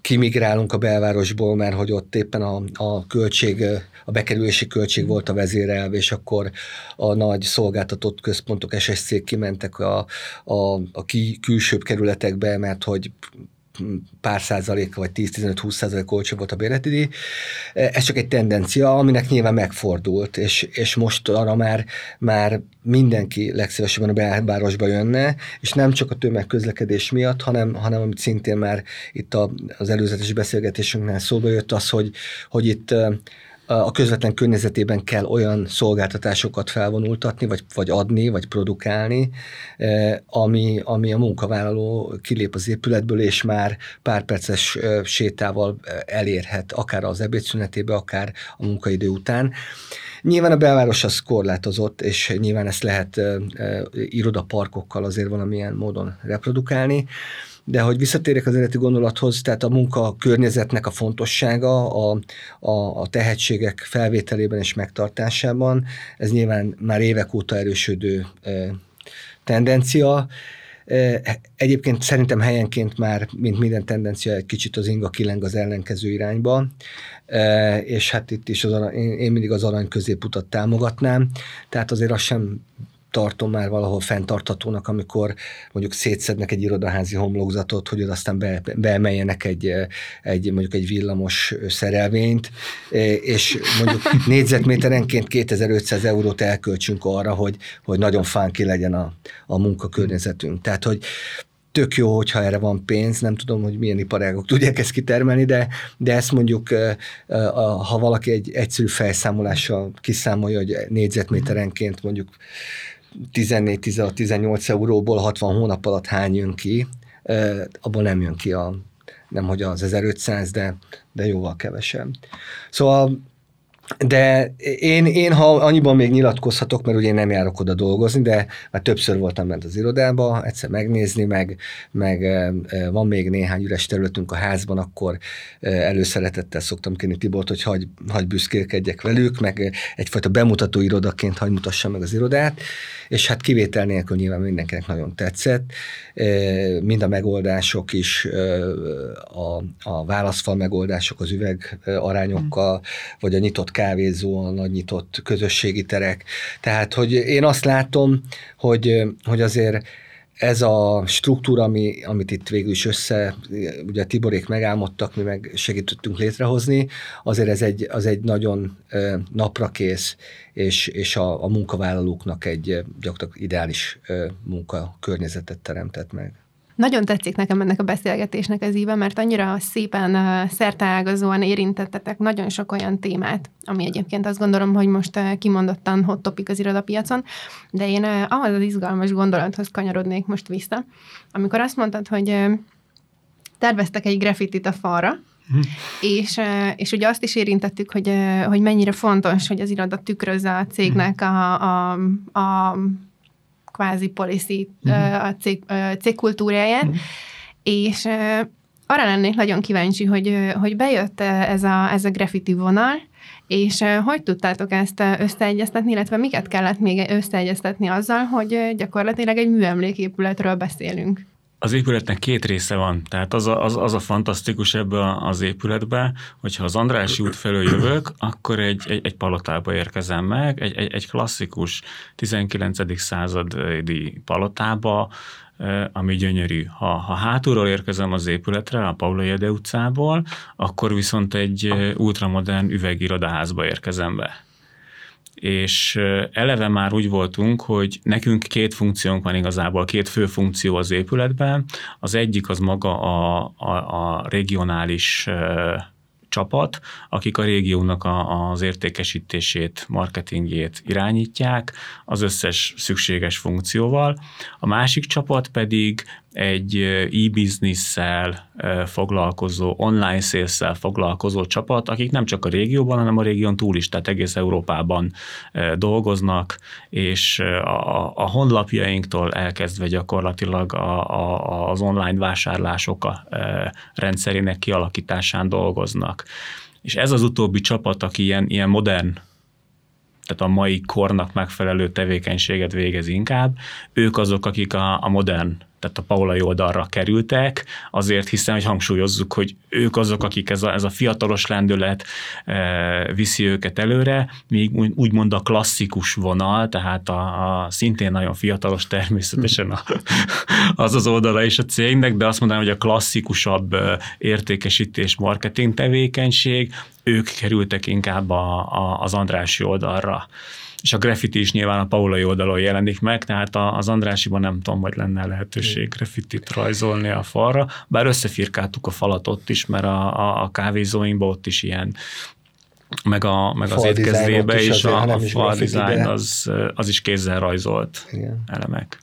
kimigrálunk a belvárosból, mert hogy ott éppen a, a költség, a bekerülési költség volt a vezérelv, és akkor a nagy szolgáltatott központok, SSC kimentek a, a, a ki, külsőbb kerületekbe, mert hogy pár százalék, vagy 10-15-20 százalék olcsó volt a bérletidíj. Ez csak egy tendencia, aminek nyilván megfordult, és, és most arra már, már mindenki legszívesebben a belvárosba jönne, és nem csak a tömegközlekedés miatt, hanem, hanem amit szintén már itt a, az előzetes beszélgetésünknél szóba jött az, hogy, hogy itt a közvetlen környezetében kell olyan szolgáltatásokat felvonultatni, vagy, vagy adni, vagy produkálni, eh, ami, ami a munkavállaló kilép az épületből, és már pár perces eh, sétával eh, elérhet, akár az ebédszünetébe, akár a munkaidő után. Nyilván a belváros az korlátozott, és nyilván ezt lehet irodaparkokkal azért valamilyen módon reprodukálni, de hogy visszatérjek az eredeti gondolathoz, tehát a munka környezetnek a fontossága a, a, a tehetségek felvételében és megtartásában, ez nyilván már évek óta erősödő e, tendencia. Egyébként szerintem helyenként már, mint minden tendencia, egy kicsit az inga kileng az ellenkező irányba, és hát itt is az arany, én, mindig az arany középutat támogatnám, tehát azért az sem tartom már valahol fenntarthatónak, amikor mondjuk szétszednek egy irodaházi homlokzatot, hogy aztán be, beemeljenek egy, egy, mondjuk egy villamos szerelvényt, és mondjuk négyzetméterenként 2500 eurót elköltsünk arra, hogy, hogy nagyon fánki legyen a, a munkakörnyezetünk. Tehát, hogy tök jó, hogyha erre van pénz, nem tudom, hogy milyen iparágok tudják ezt kitermelni, de, de ezt mondjuk, ha valaki egy egyszerű felszámolással kiszámolja, hogy négyzetméterenként mondjuk 14-18 euróból 60 hónap alatt hány jön ki, abból nem jön ki a, nem hogy az 1500, de, de jóval kevesebb. Szóval de én, én, ha annyiban még nyilatkozhatok, mert ugye én nem járok oda dolgozni, de már többször voltam bent az irodába, egyszer megnézni, meg, meg van még néhány üres területünk a házban, akkor előszeretettel szoktam kérni Tibort, hogy hagy, hagy büszkélkedjek velük, meg egyfajta bemutató irodaként hagy mutassam meg az irodát, és hát kivétel nélkül nyilván mindenkinek nagyon tetszett, mind a megoldások is, a, a válaszfal megoldások az üveg arányokkal, vagy a nyitott kávézó, a nagy nyitott közösségi terek. Tehát, hogy én azt látom, hogy, hogy azért ez a struktúra, ami, amit itt végül is össze, ugye Tiborék megálmodtak, mi meg segítettünk létrehozni, azért ez egy, az egy nagyon naprakész, és, és a, a munkavállalóknak egy gyakorlatilag ideális munkakörnyezetet teremtett meg.
Nagyon tetszik nekem ennek a beszélgetésnek az íve, mert annyira szépen szerteágazóan érintettetek nagyon sok olyan témát, ami egyébként azt gondolom, hogy most kimondottan hot topic az irodapiacon, de én ahhoz az izgalmas gondolathoz kanyarodnék most vissza, amikor azt mondtad, hogy terveztek egy graffitit a falra, hm. És, és ugye azt is érintettük, hogy, hogy mennyire fontos, hogy az iroda tükrözze a cégnek hm. a, a, a kvázi policy uh-huh. a cég, cégkultúráját, uh-huh. és arra lennék nagyon kíváncsi, hogy, hogy bejött ez a, ez a graffiti vonal, és hogy tudtátok ezt összeegyeztetni, illetve miket kellett még összeegyeztetni azzal, hogy gyakorlatilag egy műemléképületről beszélünk?
Az épületnek két része van, tehát az a, az, az a fantasztikus ebbe az épületbe, hogyha az Andrási út felől jövök, akkor egy, egy, egy palotába érkezem meg, egy, egy, egy klasszikus 19. századi palotába, ami gyönyörű. Ha, ha hátulról érkezem az épületre, a Paula Jede utcából, akkor viszont egy ultramodern üvegirodaházba érkezem be és eleve már úgy voltunk, hogy nekünk két funkciónk van igazából, két fő funkció az épületben. Az egyik az maga a, a, a regionális csapat, akik a régiónak a, az értékesítését, marketingjét irányítják az összes szükséges funkcióval. A másik csapat pedig egy e-business-szel foglalkozó, online sales foglalkozó csapat, akik nem csak a régióban, hanem a régión túl is, tehát egész Európában dolgoznak, és a, a honlapjainktól elkezdve gyakorlatilag a, a, az online vásárlások a rendszerének kialakításán dolgoznak. És ez az utóbbi csapat, aki ilyen, ilyen modern tehát a mai kornak megfelelő tevékenységet végez inkább, ők azok, akik a, a modern tehát a paulai oldalra kerültek, azért hiszen, hogy hangsúlyozzuk, hogy ők azok, akik ez a, ez a fiatalos lendület e, viszi őket előre, míg úgymond a klasszikus vonal, tehát a, a szintén nagyon fiatalos természetesen a, az az oldala is a cégnek, de azt mondanám, hogy a klasszikusabb e, értékesítés, marketing tevékenység, ők kerültek inkább a, a, az Andrási oldalra és a graffiti is nyilván a Paulai oldalon jelenik meg, tehát az Andrásiban nem tudom, hogy lenne lehetőség graffitit rajzolni a falra, bár összefirkáltuk a falat ott is, mert a, a, a kávézóinkban ott is ilyen meg, a, meg az étkezdébe is, a, a fal design az, az is kézzel rajzolt Igen. elemek.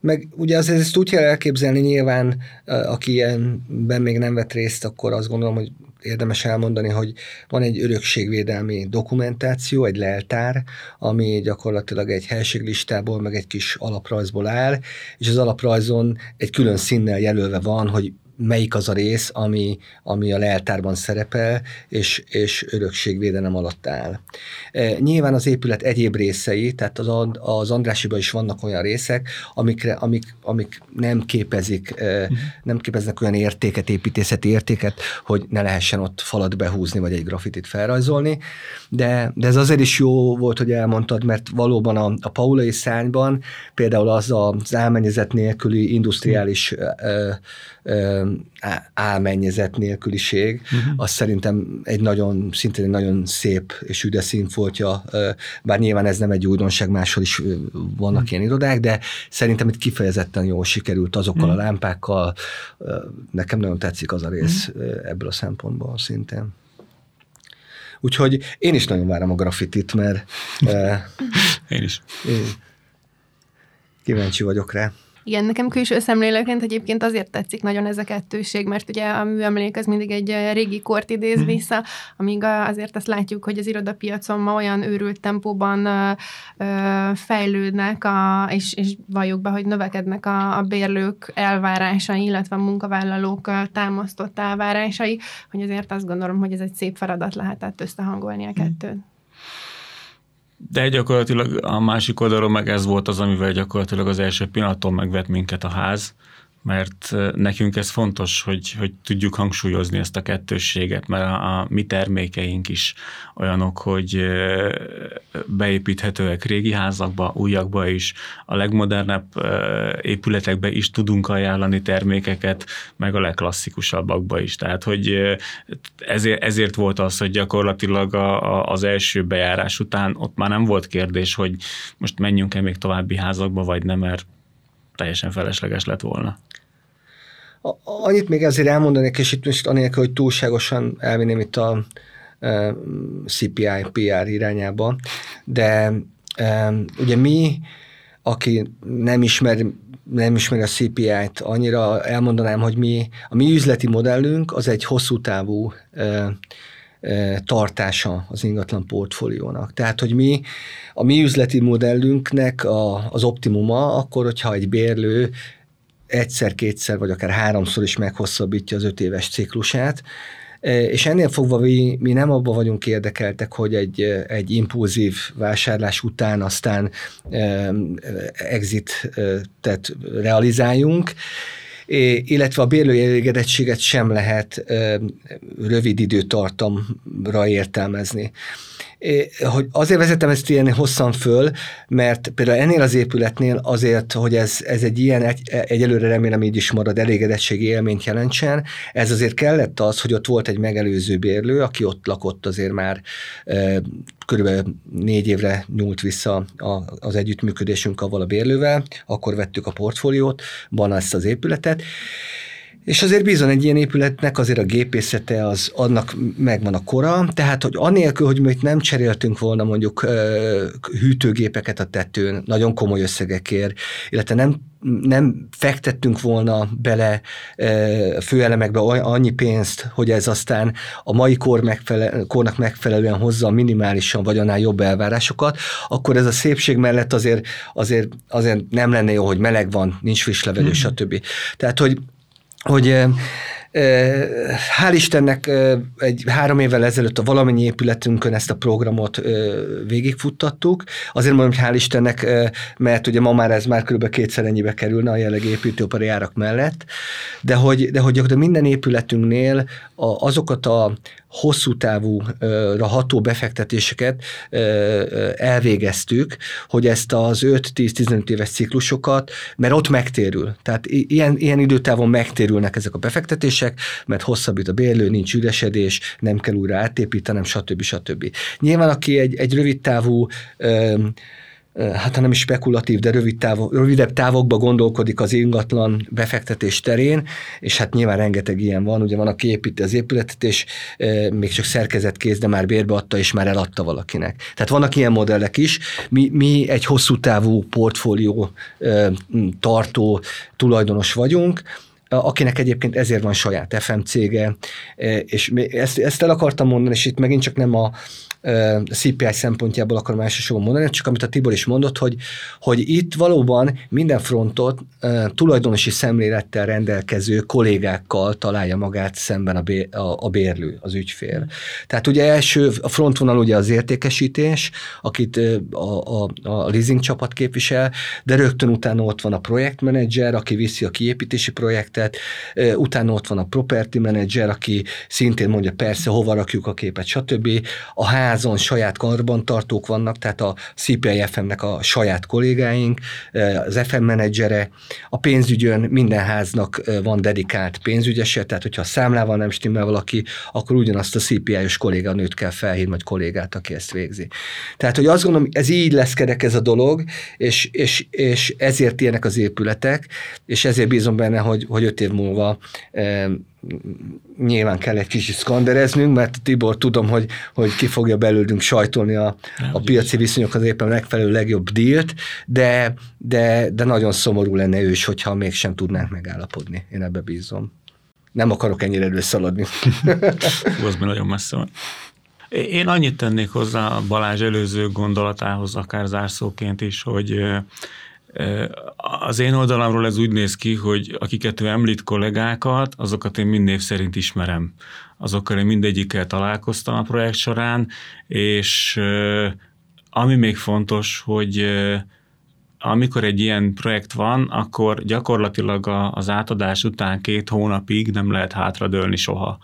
Meg ugye azért ezt úgy kell elképzelni nyilván, aki ilyenben még nem vett részt, akkor azt gondolom, hogy érdemes elmondani, hogy van egy örökségvédelmi dokumentáció, egy leltár, ami gyakorlatilag egy helységlistából, meg egy kis alaprajzból áll, és az alaprajzon egy külön színnel jelölve van, hogy melyik az a rész, ami, ami a leltárban szerepel, és, és örökségvédelem alatt áll. E, nyilván az épület egyéb részei, tehát az, az Andrásiban is vannak olyan részek, amikre, amik, amik nem képezik, e, nem képeznek olyan értéket, építészeti értéket, hogy ne lehessen ott falat behúzni, vagy egy grafitit felrajzolni, de, de ez azért is jó volt, hogy elmondtad, mert valóban a, a paulai szányban például az az álmennyezet nélküli industriális e, álmennyezet nélküliség, uh-huh. az szerintem egy nagyon, szintén egy nagyon szép és üde színfoltja, bár nyilván ez nem egy újdonság, máshol is vannak uh-huh. ilyen irodák, de szerintem itt kifejezetten jól sikerült azokkal uh-huh. a lámpákkal, nekem nagyon tetszik az a rész uh-huh. ebből a szempontból szintén. Úgyhogy én is nagyon várom a grafitit, mert
én is.
Én kíváncsi vagyok rá.
Igen, nekem külső szemléleként egyébként azért tetszik nagyon ez a kettőség, mert ugye a műemlék az mindig egy régi kort idéz mhm. vissza, amíg azért azt látjuk, hogy az irodapiacon ma olyan őrült tempóban fejlődnek, a, és, és valljuk be, hogy növekednek a, a bérlők elvárásai, illetve a munkavállalók támasztott elvárásai, hogy azért azt gondolom, hogy ez egy szép feladat lehetett összehangolni a mhm. kettőt.
De gyakorlatilag a másik oldalról meg ez volt az, amivel gyakorlatilag az első pillanattól megvett minket a ház, mert nekünk ez fontos, hogy, hogy tudjuk hangsúlyozni ezt a kettősséget, mert a, a mi termékeink is olyanok, hogy beépíthetőek régi házakba, újakba is, a legmodernebb épületekbe is tudunk ajánlani termékeket, meg a legklasszikusabbakba is. Tehát, hogy ezért, ezért volt az, hogy gyakorlatilag a, a, az első bejárás után ott már nem volt kérdés, hogy most menjünk-e még további házakba, vagy nem, mert teljesen felesleges lett volna.
Annyit még ezért elmondanék, és itt most anélkül, hogy túlságosan elvinném itt a e, CPI, PR irányába, de e, ugye mi, aki nem ismer nem ismeri a CPI-t, annyira elmondanám, hogy mi, a mi üzleti modellünk az egy hosszú távú e, tartása az ingatlan portfóliónak. Tehát, hogy mi a mi üzleti modellünknek a, az optimuma, akkor, hogyha egy bérlő egyszer, kétszer, vagy akár háromszor is meghosszabbítja az öt éves ciklusát, és ennél fogva mi, mi nem abban vagyunk érdekeltek, hogy egy, egy impulzív vásárlás után aztán exit-et realizáljunk, illetve a bérlői elégedettséget sem lehet rövid időtartamra értelmezni. Hogy azért vezetem ezt ilyen hosszan föl, mert például ennél az épületnél azért, hogy ez, ez egy ilyen, egy, egyelőre remélem így is marad, elégedettségi élményt jelentsen, ez azért kellett az, hogy ott volt egy megelőző bérlő, aki ott lakott azért már körülbelül négy évre nyúlt vissza a, az együttműködésünk avval a bérlővel, akkor vettük a portfóliót, van ezt az épületet, és azért bizony egy ilyen épületnek azért a gépészete, az annak megvan a kora, tehát hogy anélkül, hogy mi nem cseréltünk volna mondjuk hűtőgépeket a tetőn, nagyon komoly összegekért, illetve nem nem fektettünk volna bele e, főelemekbe annyi pénzt, hogy ez aztán a mai kor megfele, kornak megfelelően hozza minimálisan vagy annál jobb elvárásokat, akkor ez a szépség mellett azért, azért, azért nem lenne jó, hogy meleg van, nincs friss levelő, mm. stb. Tehát, hogy hogy Hál' Istennek egy három évvel ezelőtt a valamennyi épületünkön ezt a programot végigfuttattuk. Azért mondom, hogy hál' Istennek, mert ugye ma már ez már kb. kétszer ennyibe kerülne a jellegi építőipari árak mellett, de hogy, de hogy gyakorlatilag minden épületünknél azokat a hosszú távúra ható befektetéseket elvégeztük, hogy ezt az 5-10-15 éves ciklusokat, mert ott megtérül. Tehát ilyen, ilyen időtávon megtérülnek ezek a befektetések, mert hosszabbít a bérlő, nincs üresedés, nem kell újra átépítenem, stb. stb. Nyilván, aki egy, egy rövid távú hát nem is spekulatív, de rövid távok, rövidebb távokba gondolkodik az ingatlan befektetés terén, és hát nyilván rengeteg ilyen van, ugye van, aki építi az épületet, és e, még csak szerkezet kész, de már bérbe adta, és már eladta valakinek. Tehát vannak ilyen modellek is. Mi, mi egy hosszú távú portfólió e, tartó tulajdonos vagyunk, akinek egyébként ezért van saját FM cége, és ezt, ezt el akartam mondani, és itt megint csak nem a, CPI szempontjából akarom elsősorban mondani, csak amit a Tibor is mondott, hogy, hogy itt valóban minden frontot tulajdonosi szemlélettel rendelkező kollégákkal találja magát szemben a, bé, a, a bérlő, az ügyfél. Tehát ugye első, a frontvonal ugye az értékesítés, akit a, a, a leasing csapat képvisel, de rögtön utána ott van a projektmenedzser, aki viszi a kiépítési projektet, utána ott van a property manager, aki szintén mondja persze, hova rakjuk a képet, stb. A ház házon saját karbantartók vannak, tehát a CPIFM-nek a saját kollégáink, az FM menedzsere, a pénzügyön minden háznak van dedikált pénzügyese, tehát hogyha a számlával nem stimmel valaki, akkor ugyanazt a CPI-os kolléganőt kell felhívni, vagy kollégát, aki ezt végzi. Tehát, hogy azt gondolom, ez így lesz kerek ez a dolog, és, és, és ezért ilyenek az épületek, és ezért bízom benne, hogy, hogy öt év múlva nyilván kell egy kicsit szkandereznünk, mert Tibor tudom, hogy, hogy ki fogja belőlünk sajtolni a, a piaci viszonyokhoz éppen megfelelő legjobb dílt, de, de, de nagyon szomorú lenne ő is, hogyha mégsem tudnánk megállapodni. Én ebbe bízom. Nem akarok ennyire előszaladni.
Az nagyon messze van. Én annyit tennék hozzá a Balázs előző gondolatához, akár zárszóként is, hogy az én oldalamról ez úgy néz ki, hogy akiket ő említ kollégákat, azokat én mind név szerint ismerem. Azokkal én mindegyikkel találkoztam a projekt során, és ami még fontos, hogy amikor egy ilyen projekt van, akkor gyakorlatilag az átadás után két hónapig nem lehet hátradőlni soha.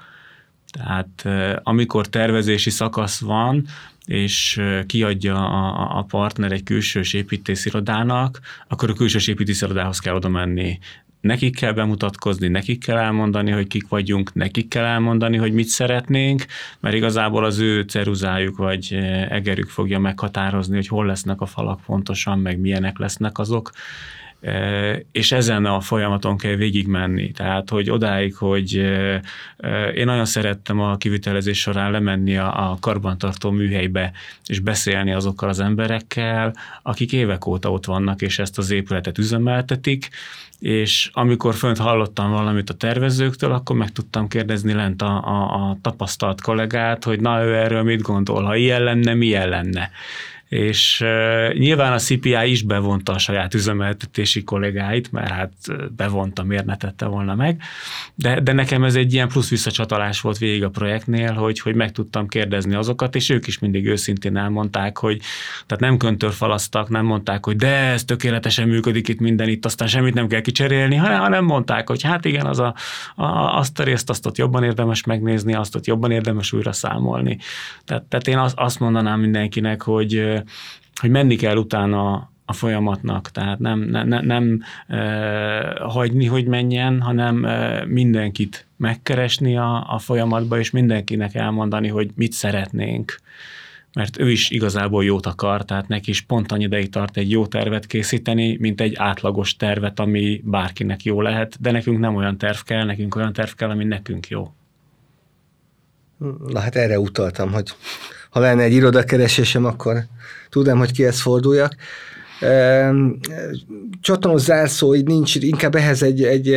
Tehát amikor tervezési szakasz van, és kiadja a, a partner egy külsős építészirodának, akkor a külsős építészirodához kell oda menni. Nekik kell bemutatkozni, nekik kell elmondani, hogy kik vagyunk, nekik kell elmondani, hogy mit szeretnénk, mert igazából az ő ceruzájuk vagy egerük fogja meghatározni, hogy hol lesznek a falak pontosan, meg milyenek lesznek azok és ezen a folyamaton kell végigmenni. Tehát, hogy odáig, hogy én nagyon szerettem a kivitelezés során lemenni a, karbantartó műhelybe, és beszélni azokkal az emberekkel, akik évek óta ott vannak, és ezt az épületet üzemeltetik, és amikor fönt hallottam valamit a tervezőktől, akkor meg tudtam kérdezni lent a, a, a tapasztalt kollégát, hogy na ő erről mit gondol, ha ilyen lenne, milyen lenne és nyilván a CPI is bevonta a saját üzemeltetési kollégáit, mert hát bevonta, miért ne tette volna meg, de, de nekem ez egy ilyen plusz visszacsatolás volt végig a projektnél, hogy, hogy meg tudtam kérdezni azokat, és ők is mindig őszintén elmondták, hogy tehát nem köntörfalasztak, nem mondták, hogy de ez tökéletesen működik itt minden itt, aztán semmit nem kell kicserélni, hanem, hanem mondták, hogy hát igen, az a, a, azt a részt, azt ott jobban érdemes megnézni, azt ott jobban érdemes újra számolni. Tehát, tehát én azt, azt mondanám mindenkinek, hogy hogy menni kell utána a folyamatnak, tehát nem, ne, ne, nem e, hagyni, hogy menjen, hanem e, mindenkit megkeresni a, a folyamatba, és mindenkinek elmondani, hogy mit szeretnénk. Mert ő is igazából jót akar, tehát neki is pont annyi ideig tart egy jó tervet készíteni, mint egy átlagos tervet, ami bárkinek jó lehet, de nekünk nem olyan terv kell, nekünk olyan terv kell, ami nekünk jó.
Na hát erre utaltam, hogy ha lenne egy irodakeresésem, akkor tudom, hogy kihez forduljak. Csatonos zárszó, így nincs, inkább ehhez egy, egy,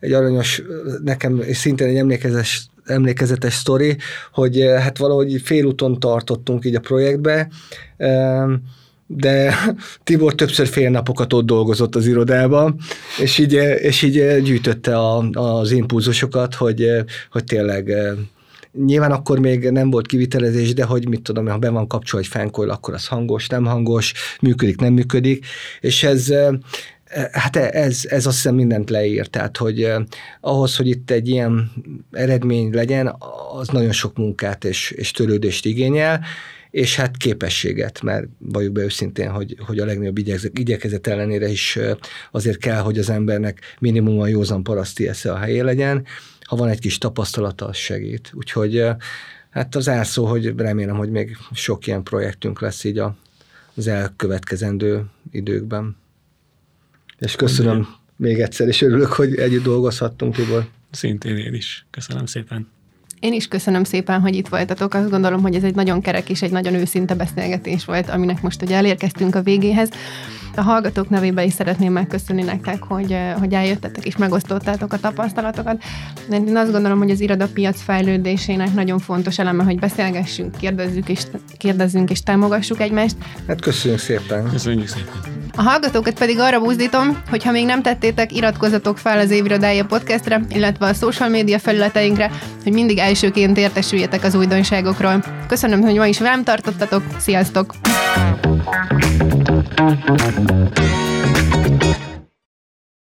egy aranyos, nekem szintén egy emlékezes, emlékezetes sztori, hogy hát valahogy félúton tartottunk így a projektbe, de Tibor többször fél napokat ott dolgozott az irodában, és így, és így gyűjtötte a, az impulzusokat, hogy, hogy tényleg Nyilván akkor még nem volt kivitelezés, de hogy mit tudom, ha be van kapcsolva egy fenkoil, akkor az hangos, nem hangos, működik, nem működik, és ez Hát ez, ez azt hiszem mindent leír, tehát hogy ahhoz, hogy itt egy ilyen eredmény legyen, az nagyon sok munkát és, és törődést igényel, és hát képességet, mert valljuk be őszintén, hogy, hogy a legnagyobb igyekezet ellenére is azért kell, hogy az embernek minimum a józan paraszti esze a helyén legyen, ha van egy kis tapasztalata, az segít. Úgyhogy hát az elszó, hogy remélem, hogy még sok ilyen projektünk lesz így a, az elkövetkezendő időkben. És köszönöm Mondja. még egyszer, és örülök, hogy együtt dolgozhattunk, Tibor.
Szintén én is. Köszönöm szépen.
Én is köszönöm szépen, hogy itt voltatok. Azt gondolom, hogy ez egy nagyon kerek és egy nagyon őszinte beszélgetés volt, aminek most ugye elérkeztünk a végéhez. A hallgatók nevében is szeretném megköszönni nektek, hogy, hogy eljöttetek és megosztottátok a tapasztalatokat. Én azt gondolom, hogy az irodapiac fejlődésének nagyon fontos eleme, hogy beszélgessünk, kérdezzük és, kérdezzünk és támogassuk egymást.
Hát köszönjük szépen.
Köszönjük szépen.
A hallgatókat pedig arra buzdítom, hogy ha még nem tettétek, iratkozzatok fel az Évrodája podcastre, illetve a social média felületeinkre, hogy mindig elsőként értesüljetek az újdonságokról. Köszönöm, hogy ma is velem tartottatok, sziasztok! Thank you.